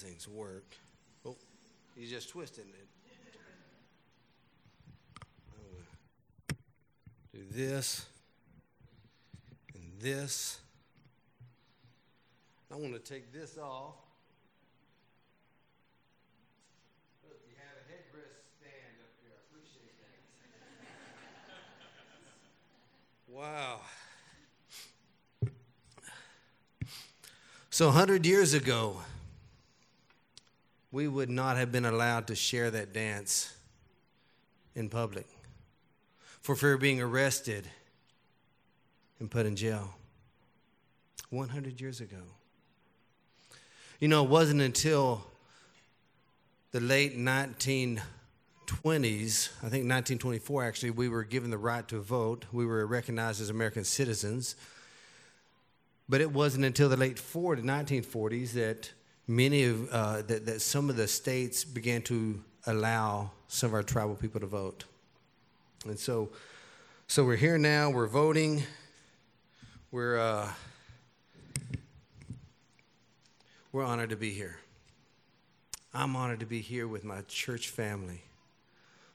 things work. Oh, he's just twisting it. Do this and this. I want to take this off. Look, you a headrest stand up here. I appreciate that. wow. So, 100 years ago, we would not have been allowed to share that dance in public for fear of being arrested and put in jail. 100 years ago. You know, it wasn't until the late 1920s, I think 1924 actually, we were given the right to vote. We were recognized as American citizens. But it wasn't until the late 40, 1940s that many of uh, that, that some of the states began to allow some of our tribal people to vote. And so, so we're here now. We're voting. We're uh, we're honored to be here. I'm honored to be here with my church family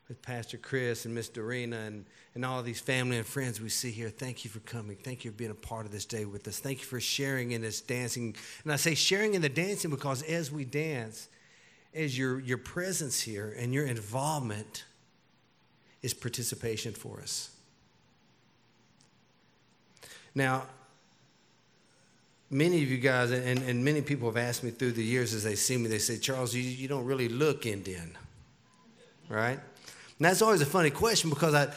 with Pastor Chris and Miss Dorina and, and all these family and friends we see here. Thank you for coming. Thank you for being a part of this day with us. Thank you for sharing in this dancing. And I say sharing in the dancing because as we dance, as your, your presence here and your involvement is participation for us. Now, many of you guys, and, and many people have asked me through the years as they see me, they say, Charles, you, you don't really look Indian, right? That's always a funny question because I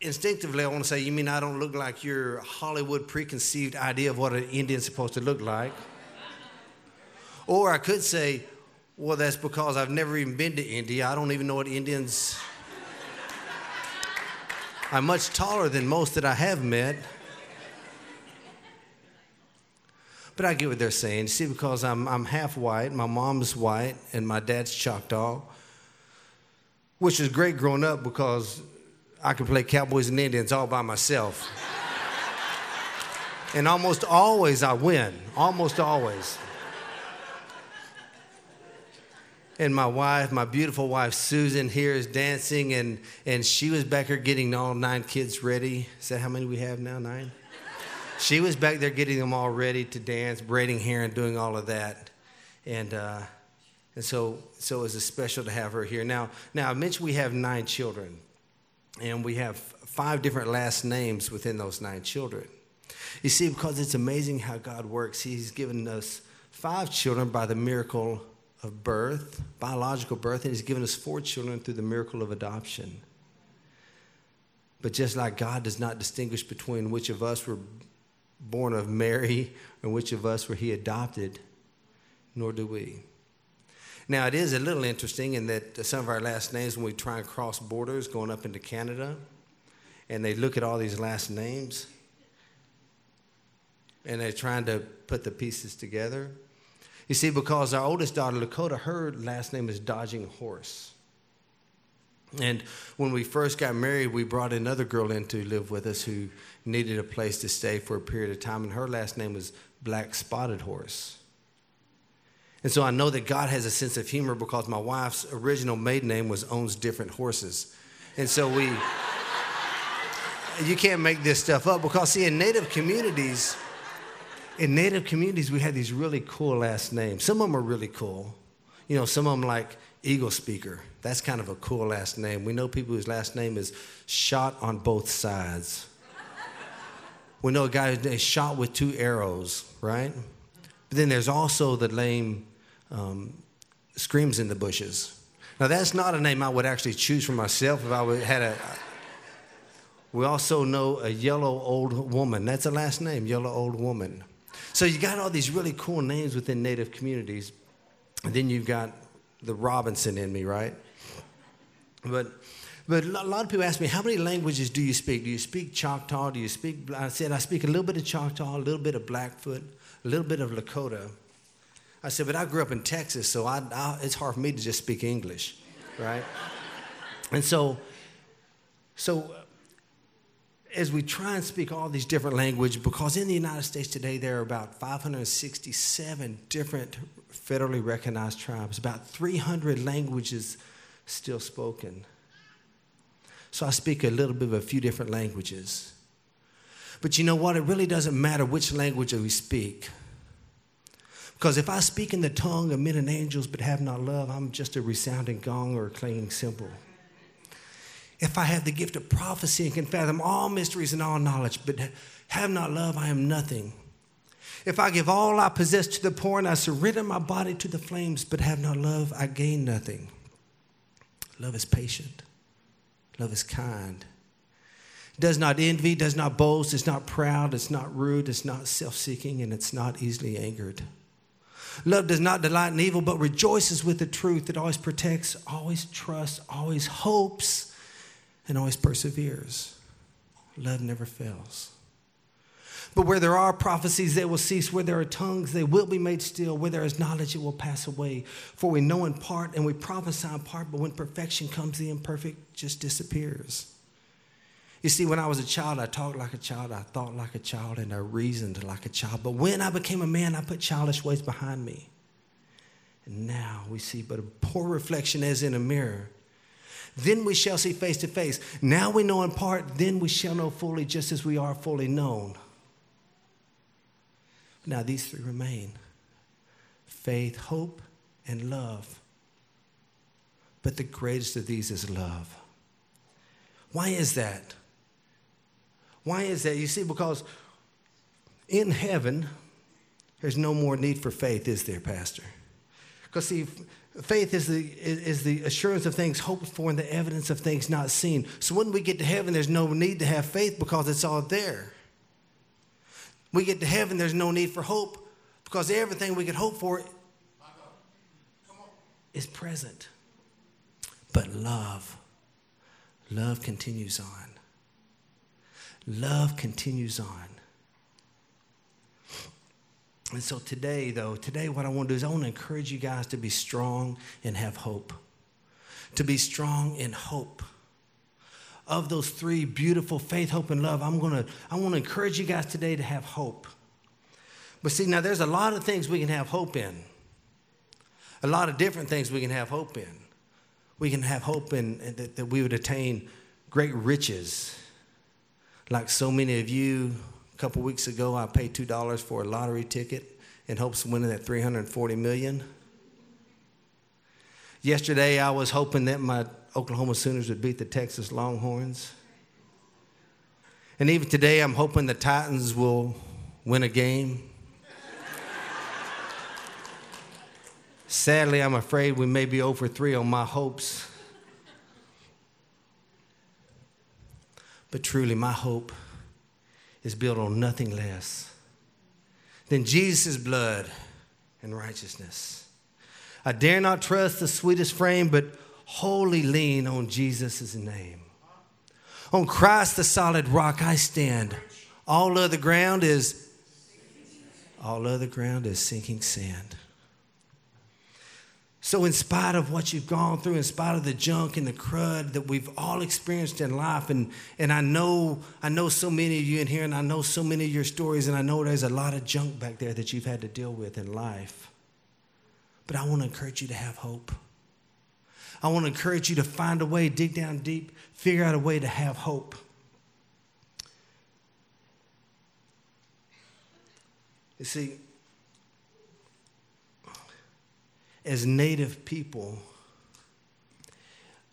instinctively I want to say, you mean I don't look like your Hollywood preconceived idea of what an Indian's supposed to look like? Or I could say, well, that's because I've never even been to India. I don't even know what Indians. I'm much taller than most that I have met. But I get what they're saying. See, because I'm, I'm half white, my mom's white, and my dad's Choctaw which was great growing up because I could play Cowboys and Indians all by myself. and almost always I win, almost always. And my wife, my beautiful wife Susan, here is dancing, and, and she was back here getting all nine kids ready. Is that how many we have now? Nine? she was back there getting them all ready to dance, braiding hair, and doing all of that. And uh, and so, so it was special to have her here. Now, now I mentioned we have nine children, and we have five different last names within those nine children. You see, because it's amazing how God works, He's given us five children by the miracle of birth, biological birth, and He's given us four children through the miracle of adoption. But just like God does not distinguish between which of us were born of Mary and which of us were He adopted, nor do we. Now, it is a little interesting in that some of our last names, when we try and cross borders going up into Canada, and they look at all these last names, and they're trying to put the pieces together. You see, because our oldest daughter, Lakota, her last name is Dodging Horse. And when we first got married, we brought another girl in to live with us who needed a place to stay for a period of time, and her last name was Black Spotted Horse. And so I know that God has a sense of humor because my wife's original maiden name was owns different horses. And so we, you can't make this stuff up because, see, in native communities, in native communities, we have these really cool last names. Some of them are really cool. You know, some of them like Eagle Speaker. That's kind of a cool last name. We know people whose last name is shot on both sides. We know a guy who's shot with two arrows, right? But then there's also the name um, Screams in the Bushes. Now, that's not a name I would actually choose for myself if I had a. We also know a yellow old woman. That's a last name, yellow old woman. So you got all these really cool names within native communities. And then you've got the Robinson in me, right? But but a lot of people ask me, how many languages do you speak? Do you speak Choctaw? Do you speak? I said I speak a little bit of Choctaw, a little bit of Blackfoot, a little bit of Lakota. I said, but I grew up in Texas, so I, I, it's hard for me to just speak English, right? and so, so as we try and speak all these different languages, because in the United States today there are about 567 different federally recognized tribes, about 300 languages still spoken. So I speak a little bit of a few different languages. But you know what? It really doesn't matter which language we speak. Because if I speak in the tongue of men and angels but have not love, I'm just a resounding gong or a clanging cymbal. If I have the gift of prophecy and can fathom all mysteries and all knowledge, but have not love, I am nothing. If I give all I possess to the poor and I surrender my body to the flames, but have not love, I gain nothing. Love is patient. Love is kind. Does not envy, does not boast, is not proud, it's not rude, it's not self seeking, and it's not easily angered. Love does not delight in evil, but rejoices with the truth. It always protects, always trusts, always hopes, and always perseveres. Love never fails. But where there are prophecies, they will cease. Where there are tongues, they will be made still. Where there is knowledge, it will pass away. For we know in part and we prophesy in part, but when perfection comes, the imperfect just disappears. You see, when I was a child, I talked like a child, I thought like a child, and I reasoned like a child. But when I became a man, I put childish ways behind me. And now we see but a poor reflection as in a mirror. Then we shall see face to face. Now we know in part, then we shall know fully, just as we are fully known. Now, these three remain faith, hope, and love. But the greatest of these is love. Why is that? Why is that? You see, because in heaven, there's no more need for faith, is there, Pastor? Because, see, faith is the, is the assurance of things hoped for and the evidence of things not seen. So when we get to heaven, there's no need to have faith because it's all there. We get to heaven, there's no need for hope because everything we could hope for is present. But love, love continues on. Love continues on. And so today, though, today what I want to do is I want to encourage you guys to be strong and have hope. To be strong in hope of those three beautiful faith, hope, and love, I'm gonna, I want to encourage you guys today to have hope. But see, now there's a lot of things we can have hope in. A lot of different things we can have hope in. We can have hope in that, that we would attain great riches. Like so many of you, a couple weeks ago, I paid $2 for a lottery ticket in hopes of winning that 340 million. Yesterday, I was hoping that my Oklahoma Sooners would beat the Texas Longhorns. And even today, I'm hoping the Titans will win a game. Sadly, I'm afraid we may be over three on my hopes. But truly, my hope is built on nothing less than Jesus' blood and righteousness. I dare not trust the sweetest frame, but wholly lean on Jesus' name. On Christ, the solid rock, I stand. All other ground is all other ground is sinking sand. So, in spite of what you've gone through, in spite of the junk and the crud that we've all experienced in life, and, and I know I know so many of you in here, and I know so many of your stories, and I know there's a lot of junk back there that you've had to deal with in life. But I want to encourage you to have hope. I want to encourage you to find a way, dig down deep, figure out a way to have hope. You see, as native people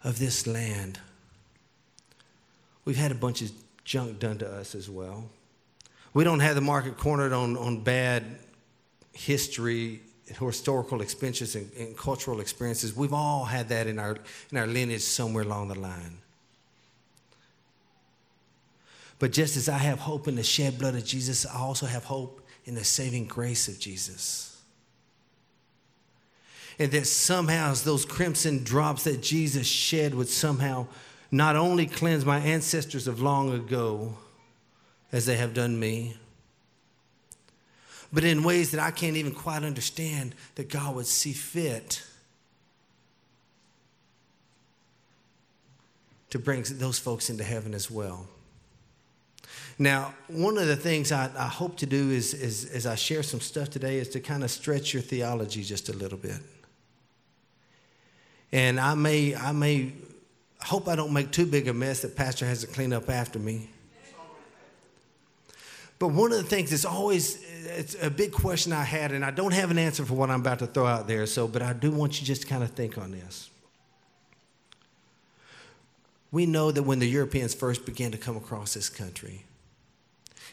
of this land, we've had a bunch of junk done to us as well. We don't have the market cornered on, on bad history historical experiences and, and, cultural experiences, we've all had that in our, in our lineage somewhere along the line. But just as I have hope in the shed blood of Jesus, I also have hope in the saving grace of Jesus. And that somehow those crimson drops that Jesus shed would somehow not only cleanse my ancestors of long ago, as they have done me, but in ways that I can't even quite understand that God would see fit to bring those folks into heaven as well. Now, one of the things I, I hope to do is, is, as I share some stuff today, is to kind of stretch your theology just a little bit. And I may, I may hope I don't make too big a mess that Pastor has to clean up after me. But one of the things that's always it's a big question I had, and I don't have an answer for what I'm about to throw out there. So, but I do want you just to kind of think on this. We know that when the Europeans first began to come across this country,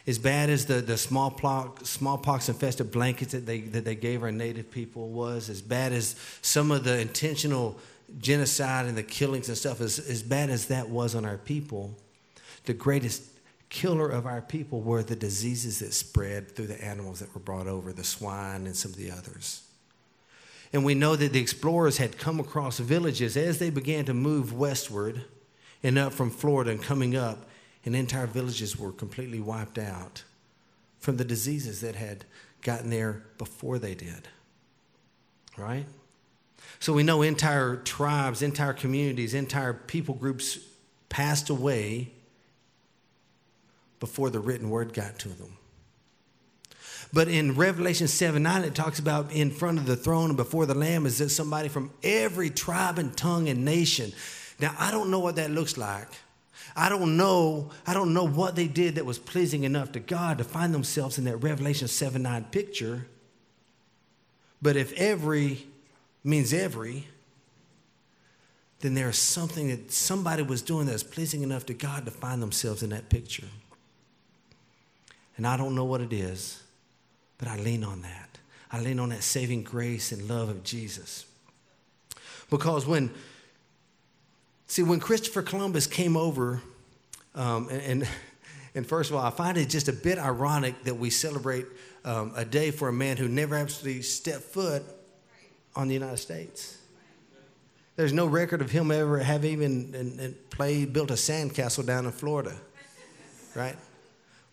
as bad as the, the smallpox, smallpox infested blankets that they, that they gave our native people was, as bad as some of the intentional genocide and the killings and stuff, as, as bad as that was on our people, the greatest killer of our people were the diseases that spread through the animals that were brought over, the swine and some of the others. And we know that the explorers had come across villages as they began to move westward and up from Florida and coming up and entire villages were completely wiped out from the diseases that had gotten there before they did. Right? So we know entire tribes, entire communities, entire people groups passed away before the written word got to them. But in Revelation 7 9, it talks about in front of the throne and before the Lamb is that somebody from every tribe and tongue and nation. Now, I don't know what that looks like. I don't know, I don't know what they did that was pleasing enough to God to find themselves in that Revelation 7 9 picture. But if every means every, then there's something that somebody was doing that was pleasing enough to God to find themselves in that picture. And I don't know what it is, but I lean on that. I lean on that saving grace and love of Jesus. Because when See, when Christopher Columbus came over, um, and, and, and, first of all, I find it just a bit ironic that we celebrate um, a day for a man who never actually stepped foot on the United States. There's no record of him ever having even and, and played, built a sandcastle down in Florida, right?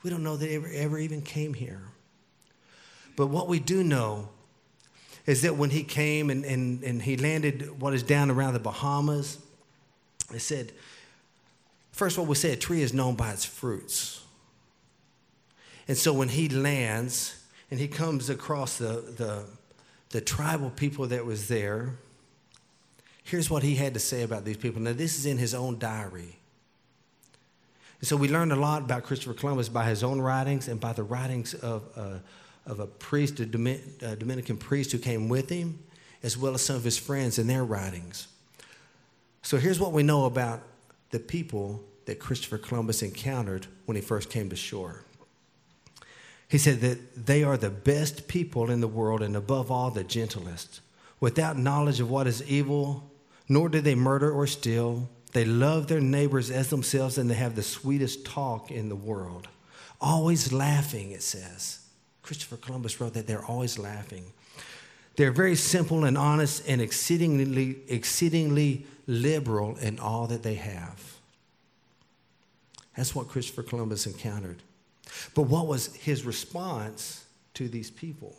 We don't know that he ever, ever even came here. But what we do know is that when he came and, and, and he landed what is down around the Bahamas, it said, first of all, we say a tree is known by its fruits. And so when he lands and he comes across the, the, the tribal people that was there, here's what he had to say about these people. Now, this is in his own diary. And so we learned a lot about Christopher Columbus by his own writings and by the writings of, uh, of a priest, a Dominican priest who came with him, as well as some of his friends in their writings. So here's what we know about the people that Christopher Columbus encountered when he first came to shore. He said that they are the best people in the world and above all the gentlest. Without knowledge of what is evil, nor do they murder or steal. They love their neighbors as themselves and they have the sweetest talk in the world. Always laughing, it says. Christopher Columbus wrote that they're always laughing. They're very simple and honest and exceedingly, exceedingly liberal in all that they have. That's what Christopher Columbus encountered. But what was his response to these people?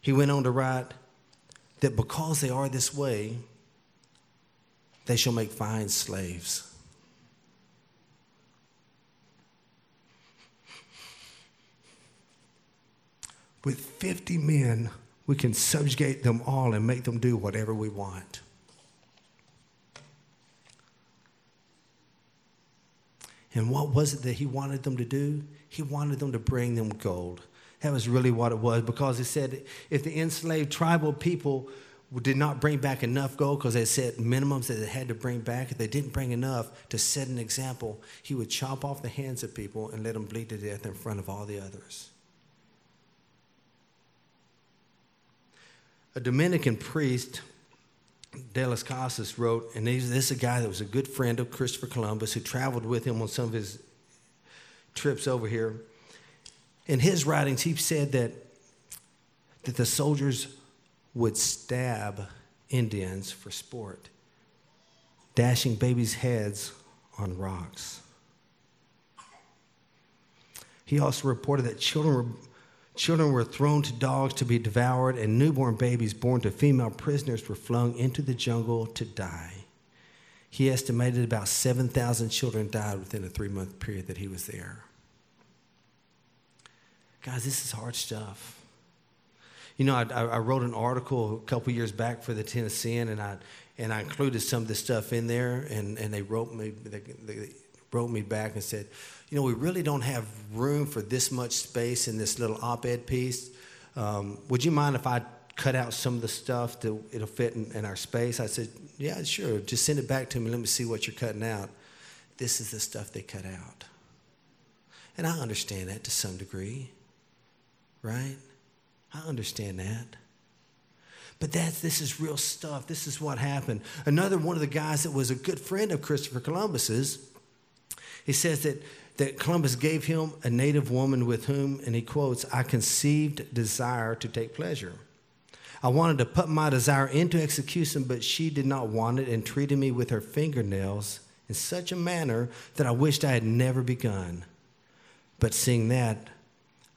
He went on to write that because they are this way, they shall make fine slaves. With 50 men, we can subjugate them all and make them do whatever we want. And what was it that he wanted them to do? He wanted them to bring them gold. That was really what it was because he said if the enslaved tribal people did not bring back enough gold because they set minimums that they had to bring back, if they didn't bring enough to set an example, he would chop off the hands of people and let them bleed to death in front of all the others. A Dominican priest De Las Casas wrote, and this is a guy that was a good friend of Christopher Columbus who traveled with him on some of his trips over here. In his writings, he said that, that the soldiers would stab Indians for sport, dashing babies' heads on rocks. He also reported that children were Children were thrown to dogs to be devoured, and newborn babies born to female prisoners were flung into the jungle to die. he estimated about 7,000 children died within a three month period that he was there. Guys, this is hard stuff. You know, I, I wrote an article a couple years back for the Tennessean, and I and I included some of this stuff in there, and, and they wrote me they, they wrote me back and said, you know, we really don't have room for this much space in this little op-ed piece. Um, would you mind if I cut out some of the stuff that it'll fit in, in our space? I said, yeah, sure. Just send it back to me. Let me see what you're cutting out. This is the stuff they cut out. And I understand that to some degree, right? I understand that. But that's this is real stuff. This is what happened. Another one of the guys that was a good friend of Christopher Columbus's, he says that that Columbus gave him a native woman with whom, and he quotes, I conceived desire to take pleasure. I wanted to put my desire into execution, but she did not want it and treated me with her fingernails in such a manner that I wished I had never begun. But seeing that,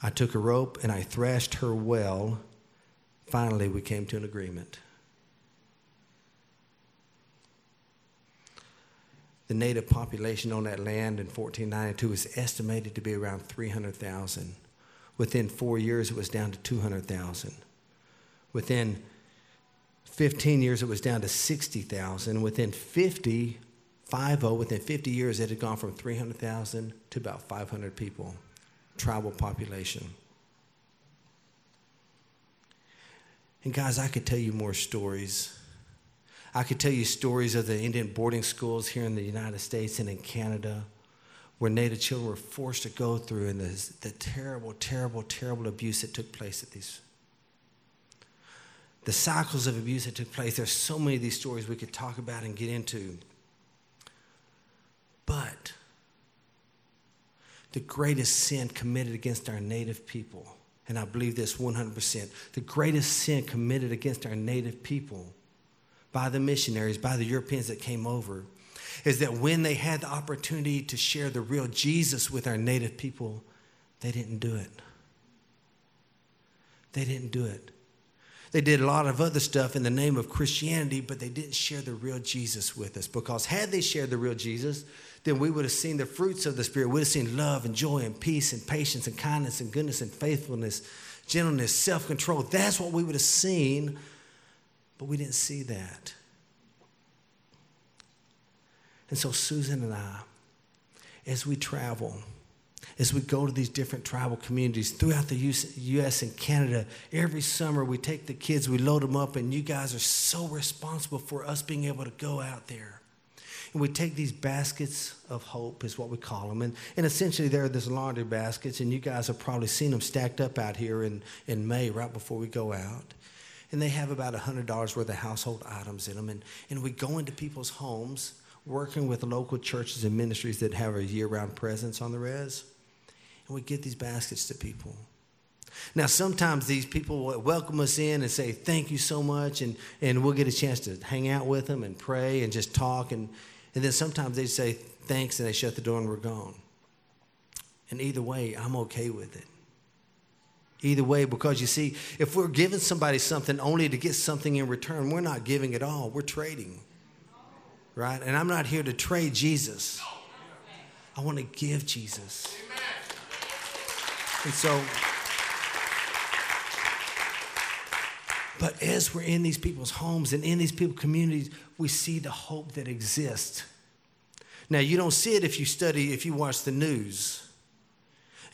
I took a rope and I thrashed her well. Finally, we came to an agreement. The native population on that land in 1492 was estimated to be around 300,000. Within four years, it was down to 200,000. Within 15 years, it was down to 60,000. Within 50, 50, within 50 years, it had gone from 300,000 to about 500 people tribal population. And guys, I could tell you more stories. I could tell you stories of the Indian boarding schools here in the United States and in Canada where Native children were forced to go through and the, the terrible, terrible, terrible abuse that took place at these. The cycles of abuse that took place. There's so many of these stories we could talk about and get into. But the greatest sin committed against our native people, and I believe this 100%, the greatest sin committed against our native people by the missionaries, by the Europeans that came over, is that when they had the opportunity to share the real Jesus with our native people, they didn't do it. They didn't do it. They did a lot of other stuff in the name of Christianity, but they didn't share the real Jesus with us. Because had they shared the real Jesus, then we would have seen the fruits of the Spirit. We'd have seen love and joy and peace and patience and kindness and goodness and faithfulness, gentleness, self control. That's what we would have seen, but we didn't see that. And so, Susan and I, as we travel, as we go to these different tribal communities throughout the US and Canada, every summer we take the kids, we load them up, and you guys are so responsible for us being able to go out there and we take these baskets of hope, is what we call them. And, and essentially, they're these laundry baskets, and you guys have probably seen them stacked up out here in, in May, right before we go out. And they have about $100 worth of household items in them. And, and we go into people's homes, working with local churches and ministries that have a year round presence on the res. And we get these baskets to people. Now, sometimes these people will welcome us in and say, Thank you so much. And, and we'll get a chance to hang out with them and pray and just talk. And, and then sometimes they say thanks and they shut the door and we're gone. And either way, I'm okay with it. Either way, because you see, if we're giving somebody something only to get something in return, we're not giving at all, we're trading. Right? And I'm not here to trade Jesus. I want to give Jesus. And so, but as we're in these people's homes and in these people's communities, we see the hope that exists. Now, you don't see it if you study, if you watch the news.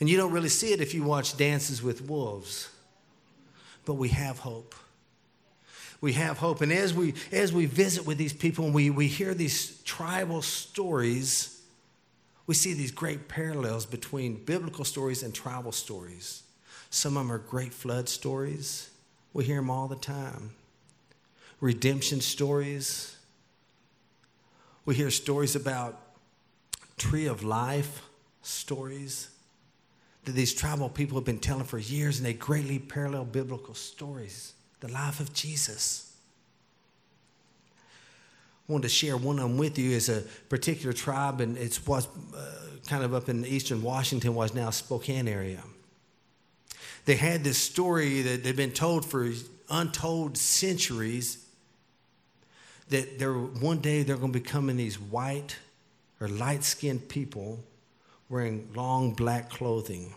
And you don't really see it if you watch Dances with Wolves. But we have hope. We have hope. And as we, as we visit with these people and we, we hear these tribal stories, we see these great parallels between biblical stories and tribal stories. Some of them are great flood stories. We hear them all the time. Redemption stories, we hear stories about tree of life stories that these tribal people have been telling for years, and they greatly parallel biblical stories. The life of Jesus. I wanted to share one of them with you as a particular tribe, and it's was uh, kind of up in eastern Washington, was now Spokane area. They had this story that they've been told for untold centuries that there one day they're going to be coming these white or light skinned people wearing long black clothing.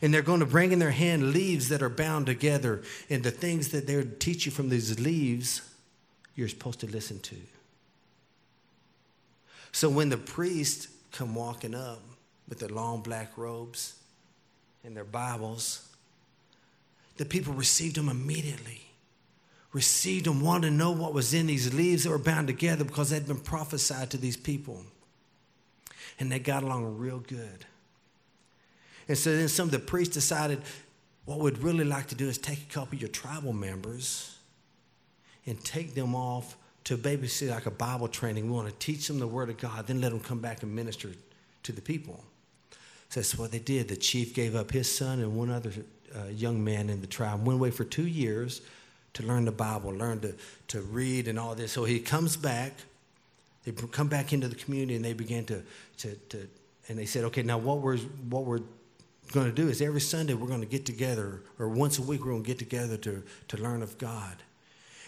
And they're going to bring in their hand leaves that are bound together. And the things that they're teach you from these leaves, you're supposed to listen to. So when the priests come walking up with their long black robes and their Bibles, the people received them immediately. Received them, wanted to know what was in these leaves that were bound together because they'd been prophesied to these people. And they got along real good. And so then some of the priests decided what we'd really like to do is take a couple of your tribal members and take them off to babysit like a Bible training. We want to teach them the Word of God, then let them come back and minister to the people. So that's what they did. The chief gave up his son and one other uh, young man in the tribe, went away for two years to learn the Bible, learn to, to read and all this. So he comes back. They come back into the community and they began to, to, to and they said, okay, now what we're, what we're going to do is every Sunday we're going to get together, or once a week we're going to get together to, to learn of God.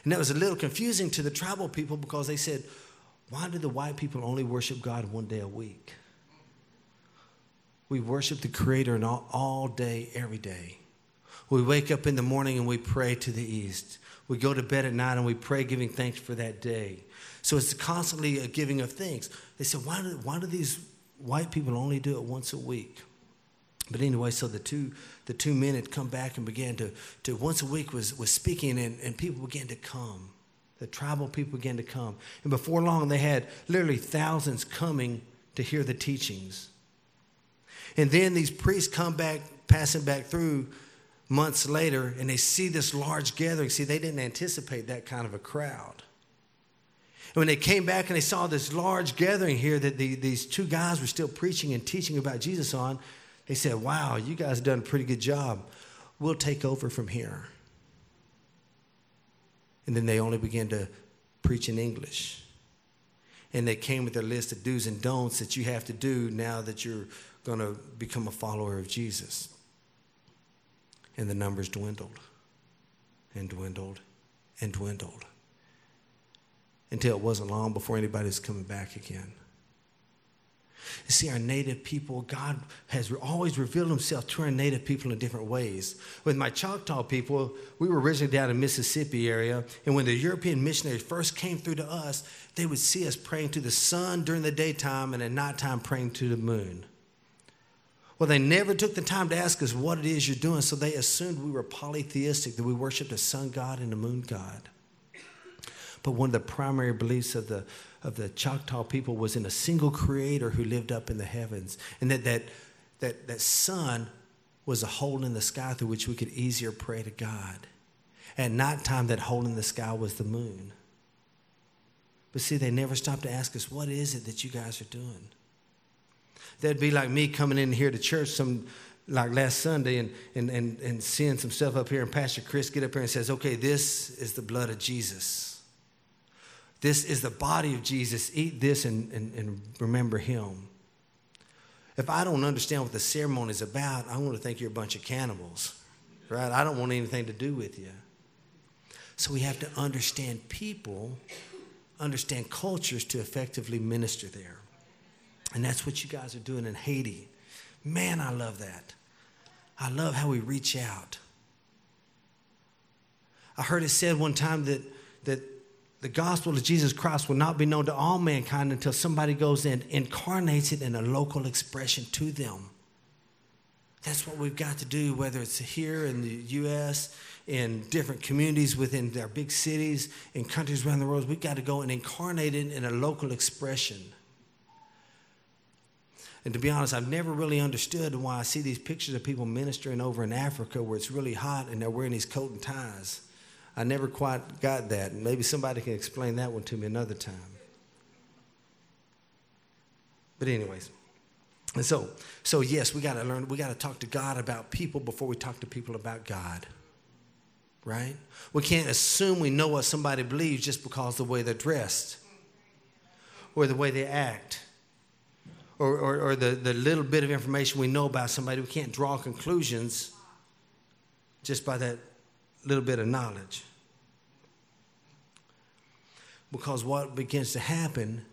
And that was a little confusing to the tribal people because they said, why do the white people only worship God one day a week? We worship the Creator all, all day, every day. We wake up in the morning and we pray to the east. We go to bed at night and we pray, giving thanks for that day. So it's constantly a giving of thanks. They said, why do, why do these white people only do it once a week? But anyway, so the two, the two men had come back and began to, to once a week was, was speaking, and, and people began to come. The tribal people began to come. And before long, they had literally thousands coming to hear the teachings. And then these priests come back, passing back through months later, and they see this large gathering. See, they didn't anticipate that kind of a crowd. And when they came back and they saw this large gathering here that the, these two guys were still preaching and teaching about Jesus on, they said, Wow, you guys have done a pretty good job. We'll take over from here. And then they only began to preach in English. And they came with their list of do's and don'ts that you have to do now that you're going to become a follower of Jesus. And the numbers dwindled and dwindled and dwindled until it wasn't long before anybody's coming back again. You see, our native people, God has always revealed himself to our native people in different ways. With my Choctaw people, we were originally down in Mississippi area, and when the European missionaries first came through to us, they would see us praying to the sun during the daytime and at nighttime praying to the moon. Well, they never took the time to ask us what it is you're doing, so they assumed we were polytheistic, that we worshiped a sun god and a moon god. But one of the primary beliefs of the, of the Choctaw people was in a single creator who lived up in the heavens, and that that, that, that sun was a hole in the sky through which we could easier pray to God. At nighttime, that hole in the sky was the moon. But see, they never stopped to ask us, what is it that you guys are doing? That'd be like me coming in here to church some like last Sunday and, and, and, and seeing some stuff up here, and Pastor Chris get up here and says, Okay, this is the blood of Jesus. This is the body of Jesus. Eat this and, and, and remember him. If I don't understand what the ceremony is about, I want to think you're a bunch of cannibals, right? I don't want anything to do with you. So we have to understand people, understand cultures to effectively minister there. And that's what you guys are doing in Haiti. Man, I love that. I love how we reach out. I heard it said one time that, that the gospel of Jesus Christ will not be known to all mankind until somebody goes and incarnates it in a local expression to them. That's what we've got to do, whether it's here in the U.S., in different communities within our big cities, in countries around the world. We've got to go and incarnate it in a local expression. And to be honest, I've never really understood why I see these pictures of people ministering over in Africa where it's really hot and they're wearing these coat and ties. I never quite got that. Maybe somebody can explain that one to me another time. But anyways, and so, so yes, we got to learn. We got to talk to God about people before we talk to people about God. Right? We can't assume we know what somebody believes just because the way they're dressed or the way they act or, or, or the, the little bit of information we know about somebody. We can't draw conclusions just by that little bit of knowledge. Because what begins to happen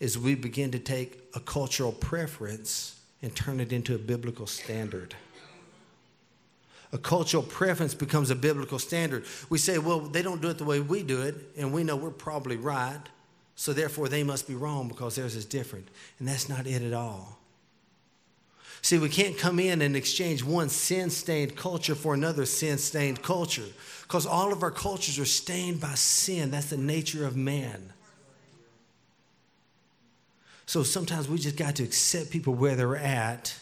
is we begin to take a cultural preference and turn it into a biblical standard. A cultural preference becomes a biblical standard. We say, well, they don't do it the way we do it, and we know we're probably right, so therefore they must be wrong because theirs is different. And that's not it at all. See, we can't come in and exchange one sin stained culture for another sin stained culture because all of our cultures are stained by sin. That's the nature of man. So sometimes we just got to accept people where they're at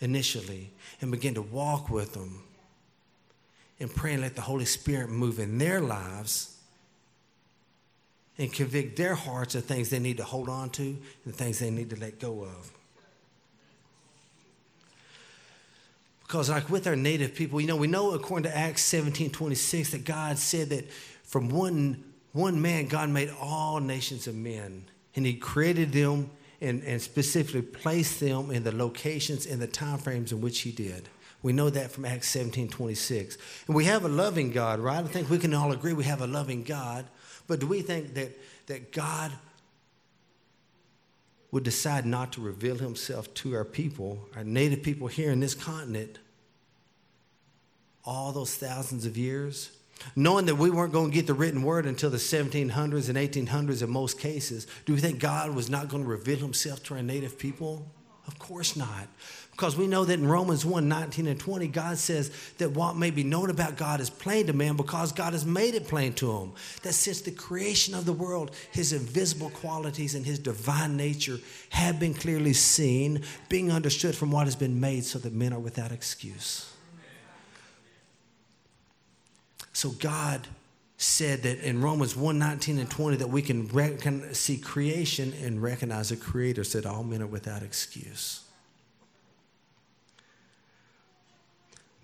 initially and begin to walk with them and pray and let the Holy Spirit move in their lives and convict their hearts of things they need to hold on to and things they need to let go of. Because, like with our native people, you know, we know according to Acts 17 26 that God said that from one, one man, God made all nations of men and he created them and, and specifically placed them in the locations and the time frames in which he did. We know that from Acts 17 26. And we have a loving God, right? I think we can all agree we have a loving God. But do we think that, that God would decide not to reveal himself to our people, our native people here in this continent, all those thousands of years? knowing that we weren't going to get the written word until the 1700s and 1800s in most cases, do we think God was not going to reveal himself to our native people? Of course not. Because we know that in Romans 1 19 and 20, God says that what may be known about God is plain to man because God has made it plain to him. That since the creation of the world, his invisible qualities and his divine nature have been clearly seen, being understood from what has been made, so that men are without excuse. So God said that in Romans 1 19 and 20 that we can, can see creation and recognize a creator, said all men are without excuse.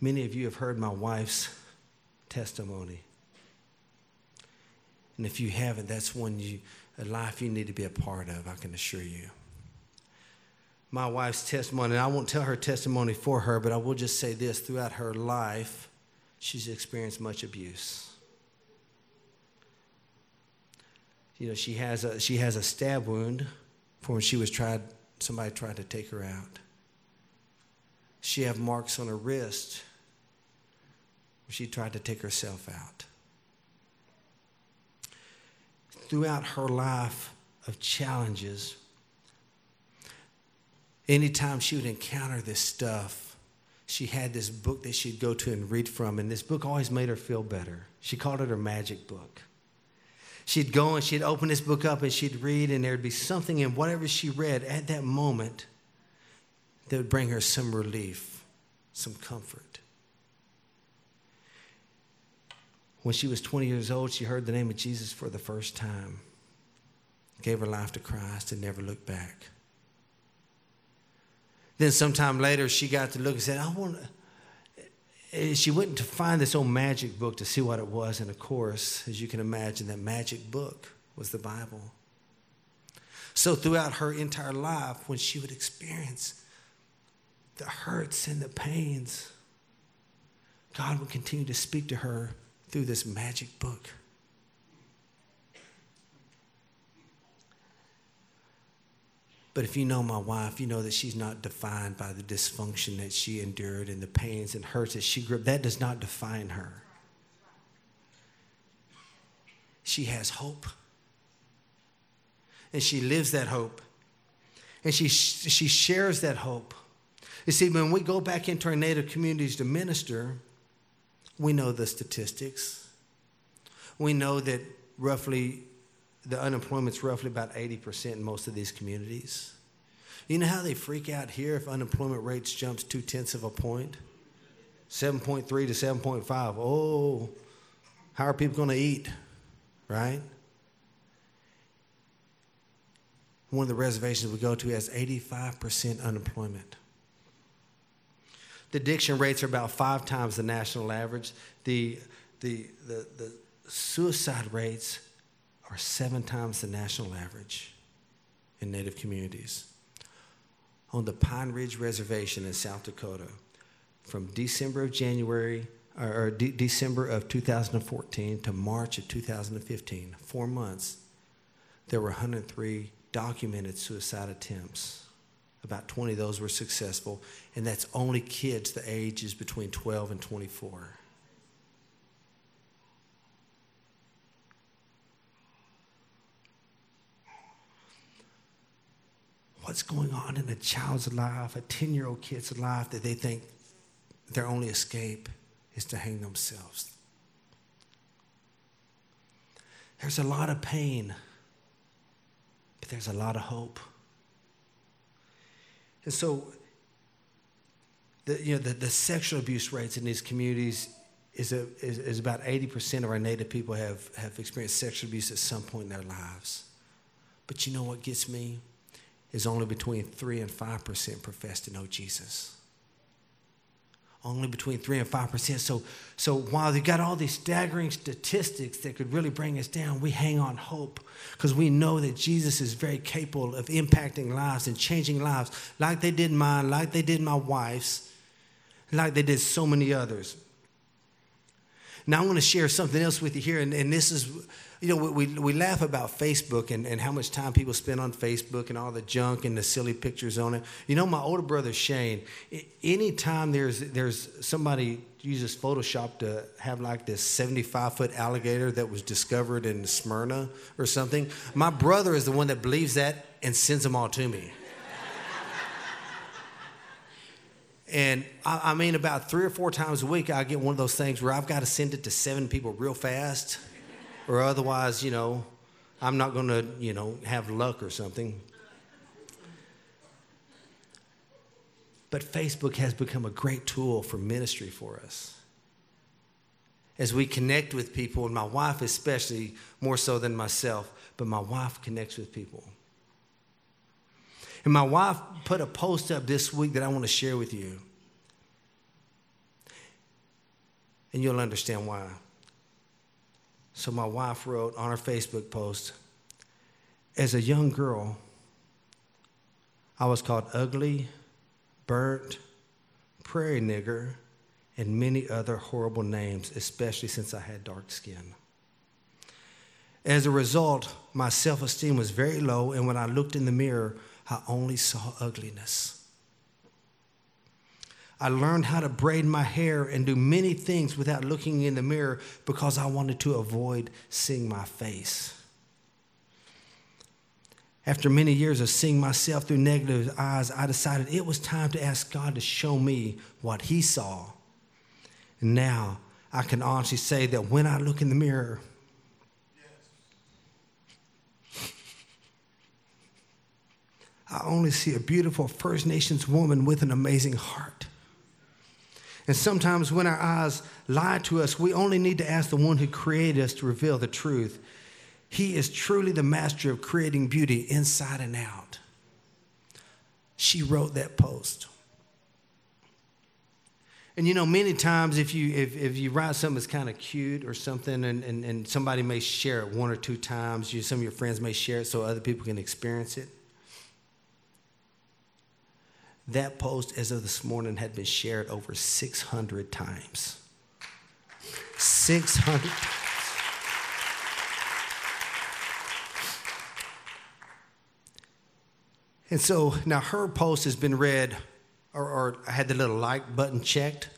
Many of you have heard my wife's testimony. And if you haven't, that's one you, a life you need to be a part of, I can assure you. My wife's testimony, and I won't tell her testimony for her, but I will just say this throughout her life, she's experienced much abuse. You know, she has a, she has a stab wound from when she was tried, somebody tried to take her out. She have marks on her wrist where she tried to take herself out. Throughout her life of challenges, anytime she would encounter this stuff, she had this book that she'd go to and read from, and this book always made her feel better. She called it her magic book. She'd go and she'd open this book up and she'd read, and there'd be something in whatever she read at that moment that would bring her some relief, some comfort. When she was 20 years old, she heard the name of Jesus for the first time, gave her life to Christ, and never looked back. Then sometime later, she got to look and said, I want to. Eh, she went to find this old magic book to see what it was. And of course, as you can imagine, that magic book was the Bible. So throughout her entire life, when she would experience the hurts and the pains, God would continue to speak to her through this magic book. But if you know my wife, you know that she's not defined by the dysfunction that she endured and the pains and hurts that she grew up. That does not define her. She has hope. And she lives that hope. And she, she shares that hope. You see, when we go back into our native communities to minister, we know the statistics. We know that roughly the unemployment's roughly about 80% in most of these communities. You know how they freak out here if unemployment rates jumps two tenths of a point? 7.3 to 7.5. Oh, how are people going to eat? Right? One of the reservations we go to has 85% unemployment. The addiction rates are about five times the national average. The, the, the, the suicide rates are seven times the national average in Native communities. On the Pine Ridge Reservation in South Dakota, from December of January or de- December of 2014 to March of 2015, four months, there were 103 documented suicide attempts. About 20 of those were successful, and that's only kids the age is between 12 and 24. What's going on in a child's life, a 10 year old kid's life, that they think their only escape is to hang themselves? There's a lot of pain, but there's a lot of hope. And so, the, you know, the, the sexual abuse rates in these communities is, a, is, is about 80% of our Native people have, have experienced sexual abuse at some point in their lives. But you know what gets me? Is only between 3 and 5% profess to know Jesus only between 3 and 5%. So, so while they got all these staggering statistics that could really bring us down, we hang on hope because we know that Jesus is very capable of impacting lives and changing lives like they did mine, like they did my wife's, like they did so many others. Now, I want to share something else with you here, and, and this is you know, we, we laugh about Facebook and, and how much time people spend on Facebook and all the junk and the silly pictures on it. You know, my older brother Shane, anytime there's, there's somebody uses Photoshop to have like this 75 foot alligator that was discovered in Smyrna or something, my brother is the one that believes that and sends them all to me. And I, I, mean, about three or four times a week, I get one of those things where I've got to send it to seven people real fast or otherwise, you know, I'm not going to, you know, have luck or something. But Facebook has become a great tool for ministry for us. As we connect with people, and my wife especially, more so than myself, but my wife connects with people. And my wife put a post up this week that I want to share with you. And you'll understand why. So my wife wrote on her Facebook post As a young girl, I was called ugly, burnt, prairie nigger, and many other horrible names, especially since I had dark skin. As a result, my self esteem was very low, and when I looked in the mirror, I only saw ugliness. I learned how to braid my hair and do many things without looking in the mirror because I wanted to avoid seeing my face. After many years of seeing myself through negative eyes, I decided it was time to ask God to show me what He saw. And now I can honestly say that when I look in the mirror, I only see a beautiful First Nations woman with an amazing heart. And sometimes when our eyes lie to us, we only need to ask the one who created us to reveal the truth. He is truly the master of creating beauty inside and out. She wrote that post. And you know, many times if you if, if you write something that's kind of cute or something and, and, and somebody may share it one or two times, you, some of your friends may share it so other people can experience it. That post, as of this morning, had been shared over 600 times. 600 And so now her post has been read, or, or I had the little like button checked,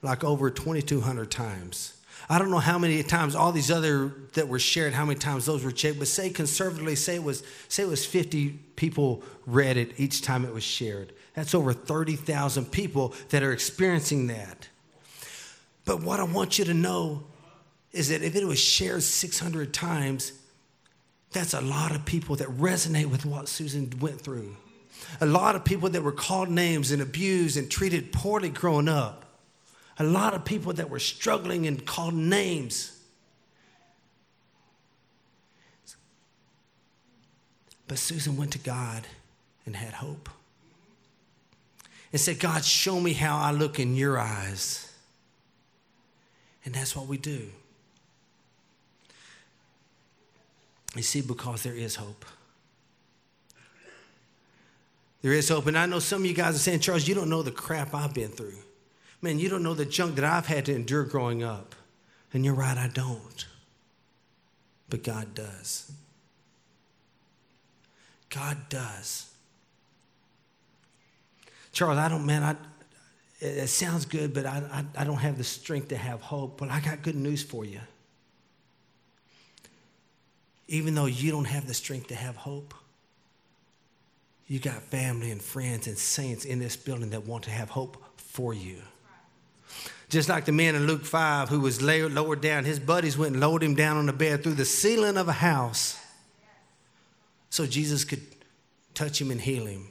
like over 2,200 times. I don't know how many times all these other that were shared, how many times those were checked, but say conservatively, say it was say it was 50 people read it each time it was shared. That's over 30,000 people that are experiencing that. But what I want you to know is that if it was shared 600 times, that's a lot of people that resonate with what Susan went through. A lot of people that were called names and abused and treated poorly growing up a lot of people that were struggling and called names. But Susan went to God and had hope and said, God, show me how I look in your eyes. And that's what we do. You see, because there is hope. There is hope. And I know some of you guys are saying, Charles, you don't know the crap I've been through. Man, you don't know the junk that I've had to endure growing up. And you're right, I don't. But God does. God does. Charles, I don't, man, I, it sounds good, but I, I, I don't have the strength to have hope. But I got good news for you. Even though you don't have the strength to have hope, you got family and friends and saints in this building that want to have hope for you. Just like the man in Luke 5 who was lowered down, his buddies went and lowered him down on the bed through the ceiling of a house so Jesus could touch him and heal him.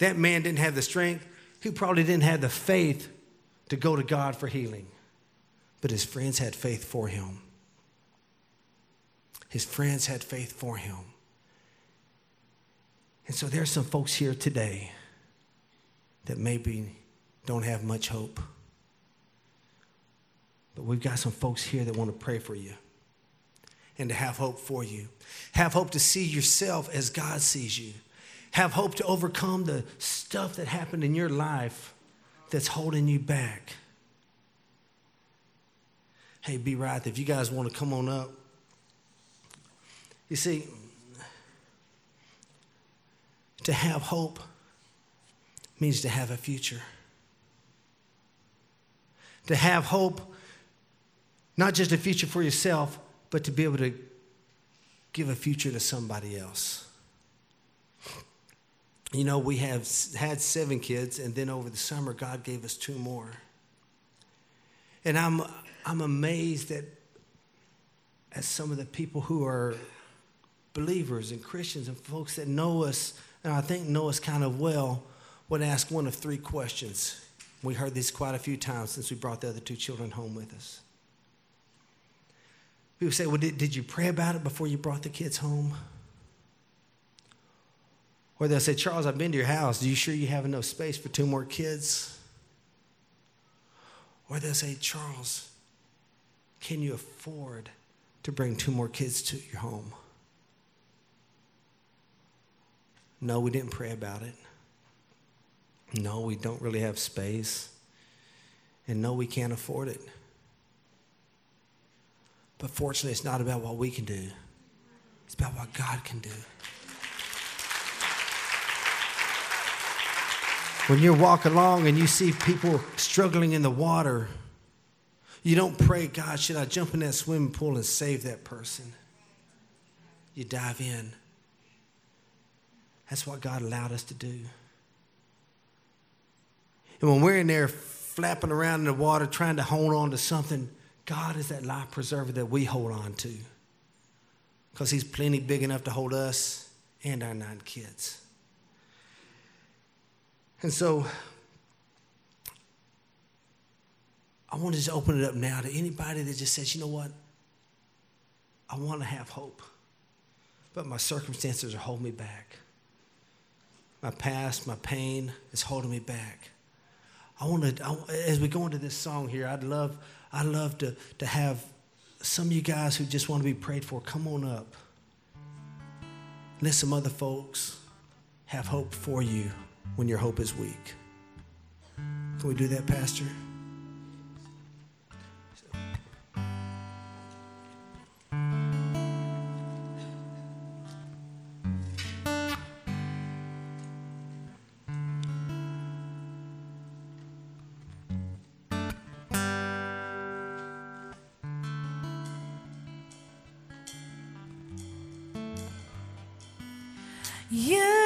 That man didn't have the strength, he probably didn't have the faith to go to God for healing, but his friends had faith for him. His friends had faith for him. And so there's some folks here today that maybe don't have much hope. But we've got some folks here that want to pray for you and to have hope for you. Have hope to see yourself as God sees you. Have hope to overcome the stuff that happened in your life that's holding you back. Hey, be right. If you guys want to come on up, you see, to have hope means to have a future. To have hope, not just a future for yourself, but to be able to give a future to somebody else. You know, we have had seven kids, and then over the summer, God gave us two more. And I'm, I'm amazed that at some of the people who are believers and Christians and folks that know us and I think know us kind of well, would ask one of three questions. We heard this quite a few times since we brought the other two children home with us. People say, Well, did, did you pray about it before you brought the kids home? Or they'll say, Charles, I've been to your house. Are you sure you have enough space for two more kids? Or they'll say, Charles, can you afford to bring two more kids to your home? No, we didn't pray about it. No, we don't really have space. And no, we can't afford it. But fortunately, it's not about what we can do, it's about what God can do. When you walk along and you see people struggling in the water, you don't pray, God, should I jump in that swimming pool and save that person? You dive in. That's what God allowed us to do. And when we're in there flapping around in the water trying to hold on to something, God is that life preserver that we hold on to. Because He's plenty big enough to hold us and our nine kids. And so, I want to just open it up now to anybody that just says, you know what? I want to have hope, but my circumstances are holding me back my past, my pain is holding me back. I want to, as we go into this song here, I'd love, I'd love to, to have some of you guys who just want to be prayed for, come on up. Let some other folks have hope for you when your hope is weak. Can we do that, Pastor? You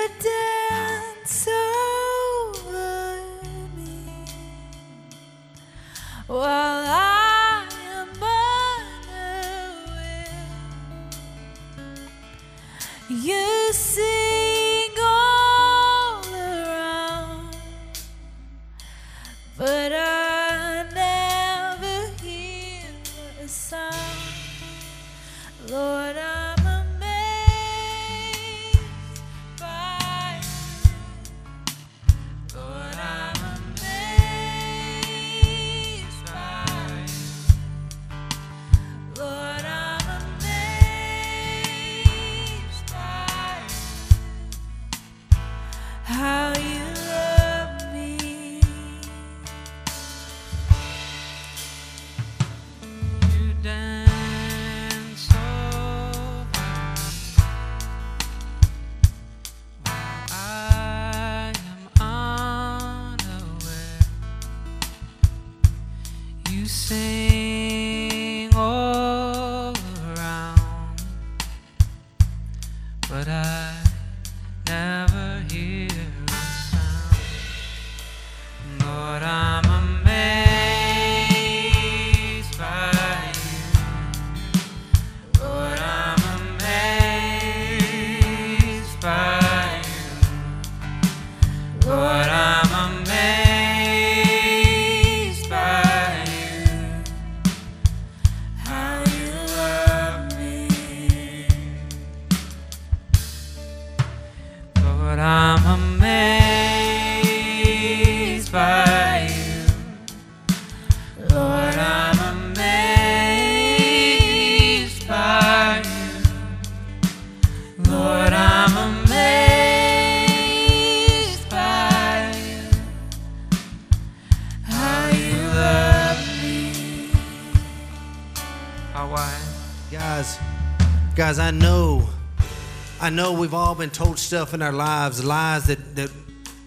all been told stuff in our lives, lies that, that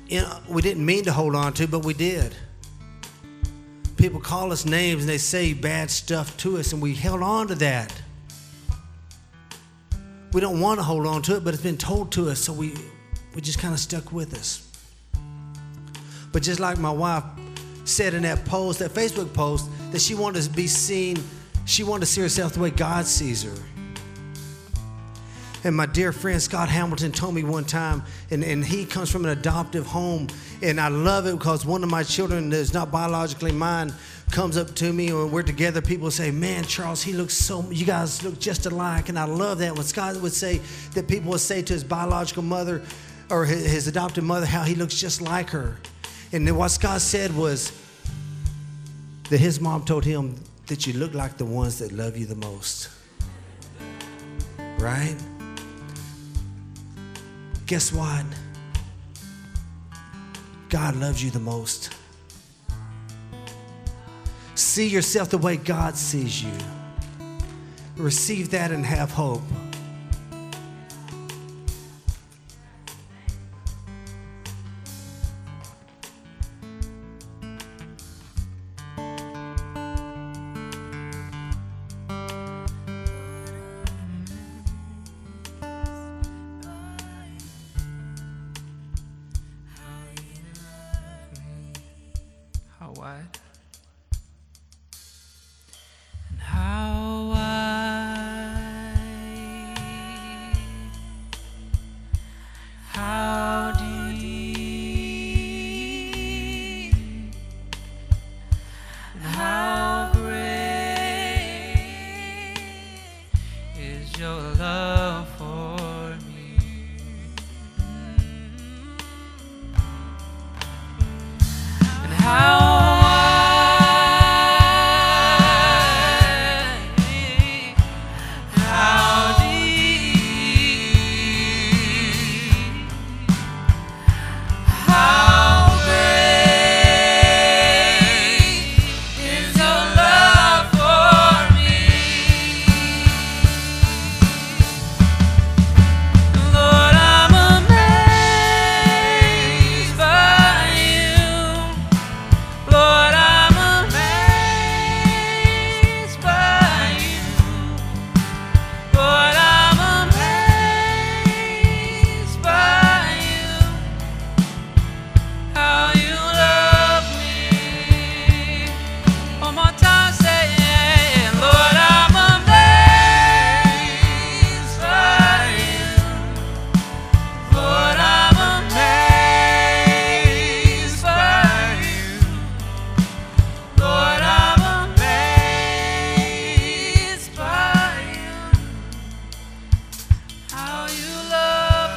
you know, we didn't mean to hold on to, but we did. People call us names and they say bad stuff to us, and we held on to that. We don't want to hold on to it, but it's been told to us, so we, we just kind of stuck with us. But just like my wife said in that post, that Facebook post, that she wanted to be seen she wanted to see herself the way God sees her. And my dear friend Scott Hamilton told me one time, and, and he comes from an adoptive home, and I love it because one of my children that's not biologically mine comes up to me and we're together. People say, Man, Charles, he looks so, you guys look just alike. And I love that. When Scott would say that people would say to his biological mother or his, his adopted mother how he looks just like her. And then what Scott said was that his mom told him, that you look like the ones that love you the most. Right? Guess what? God loves you the most. See yourself the way God sees you. Receive that and have hope.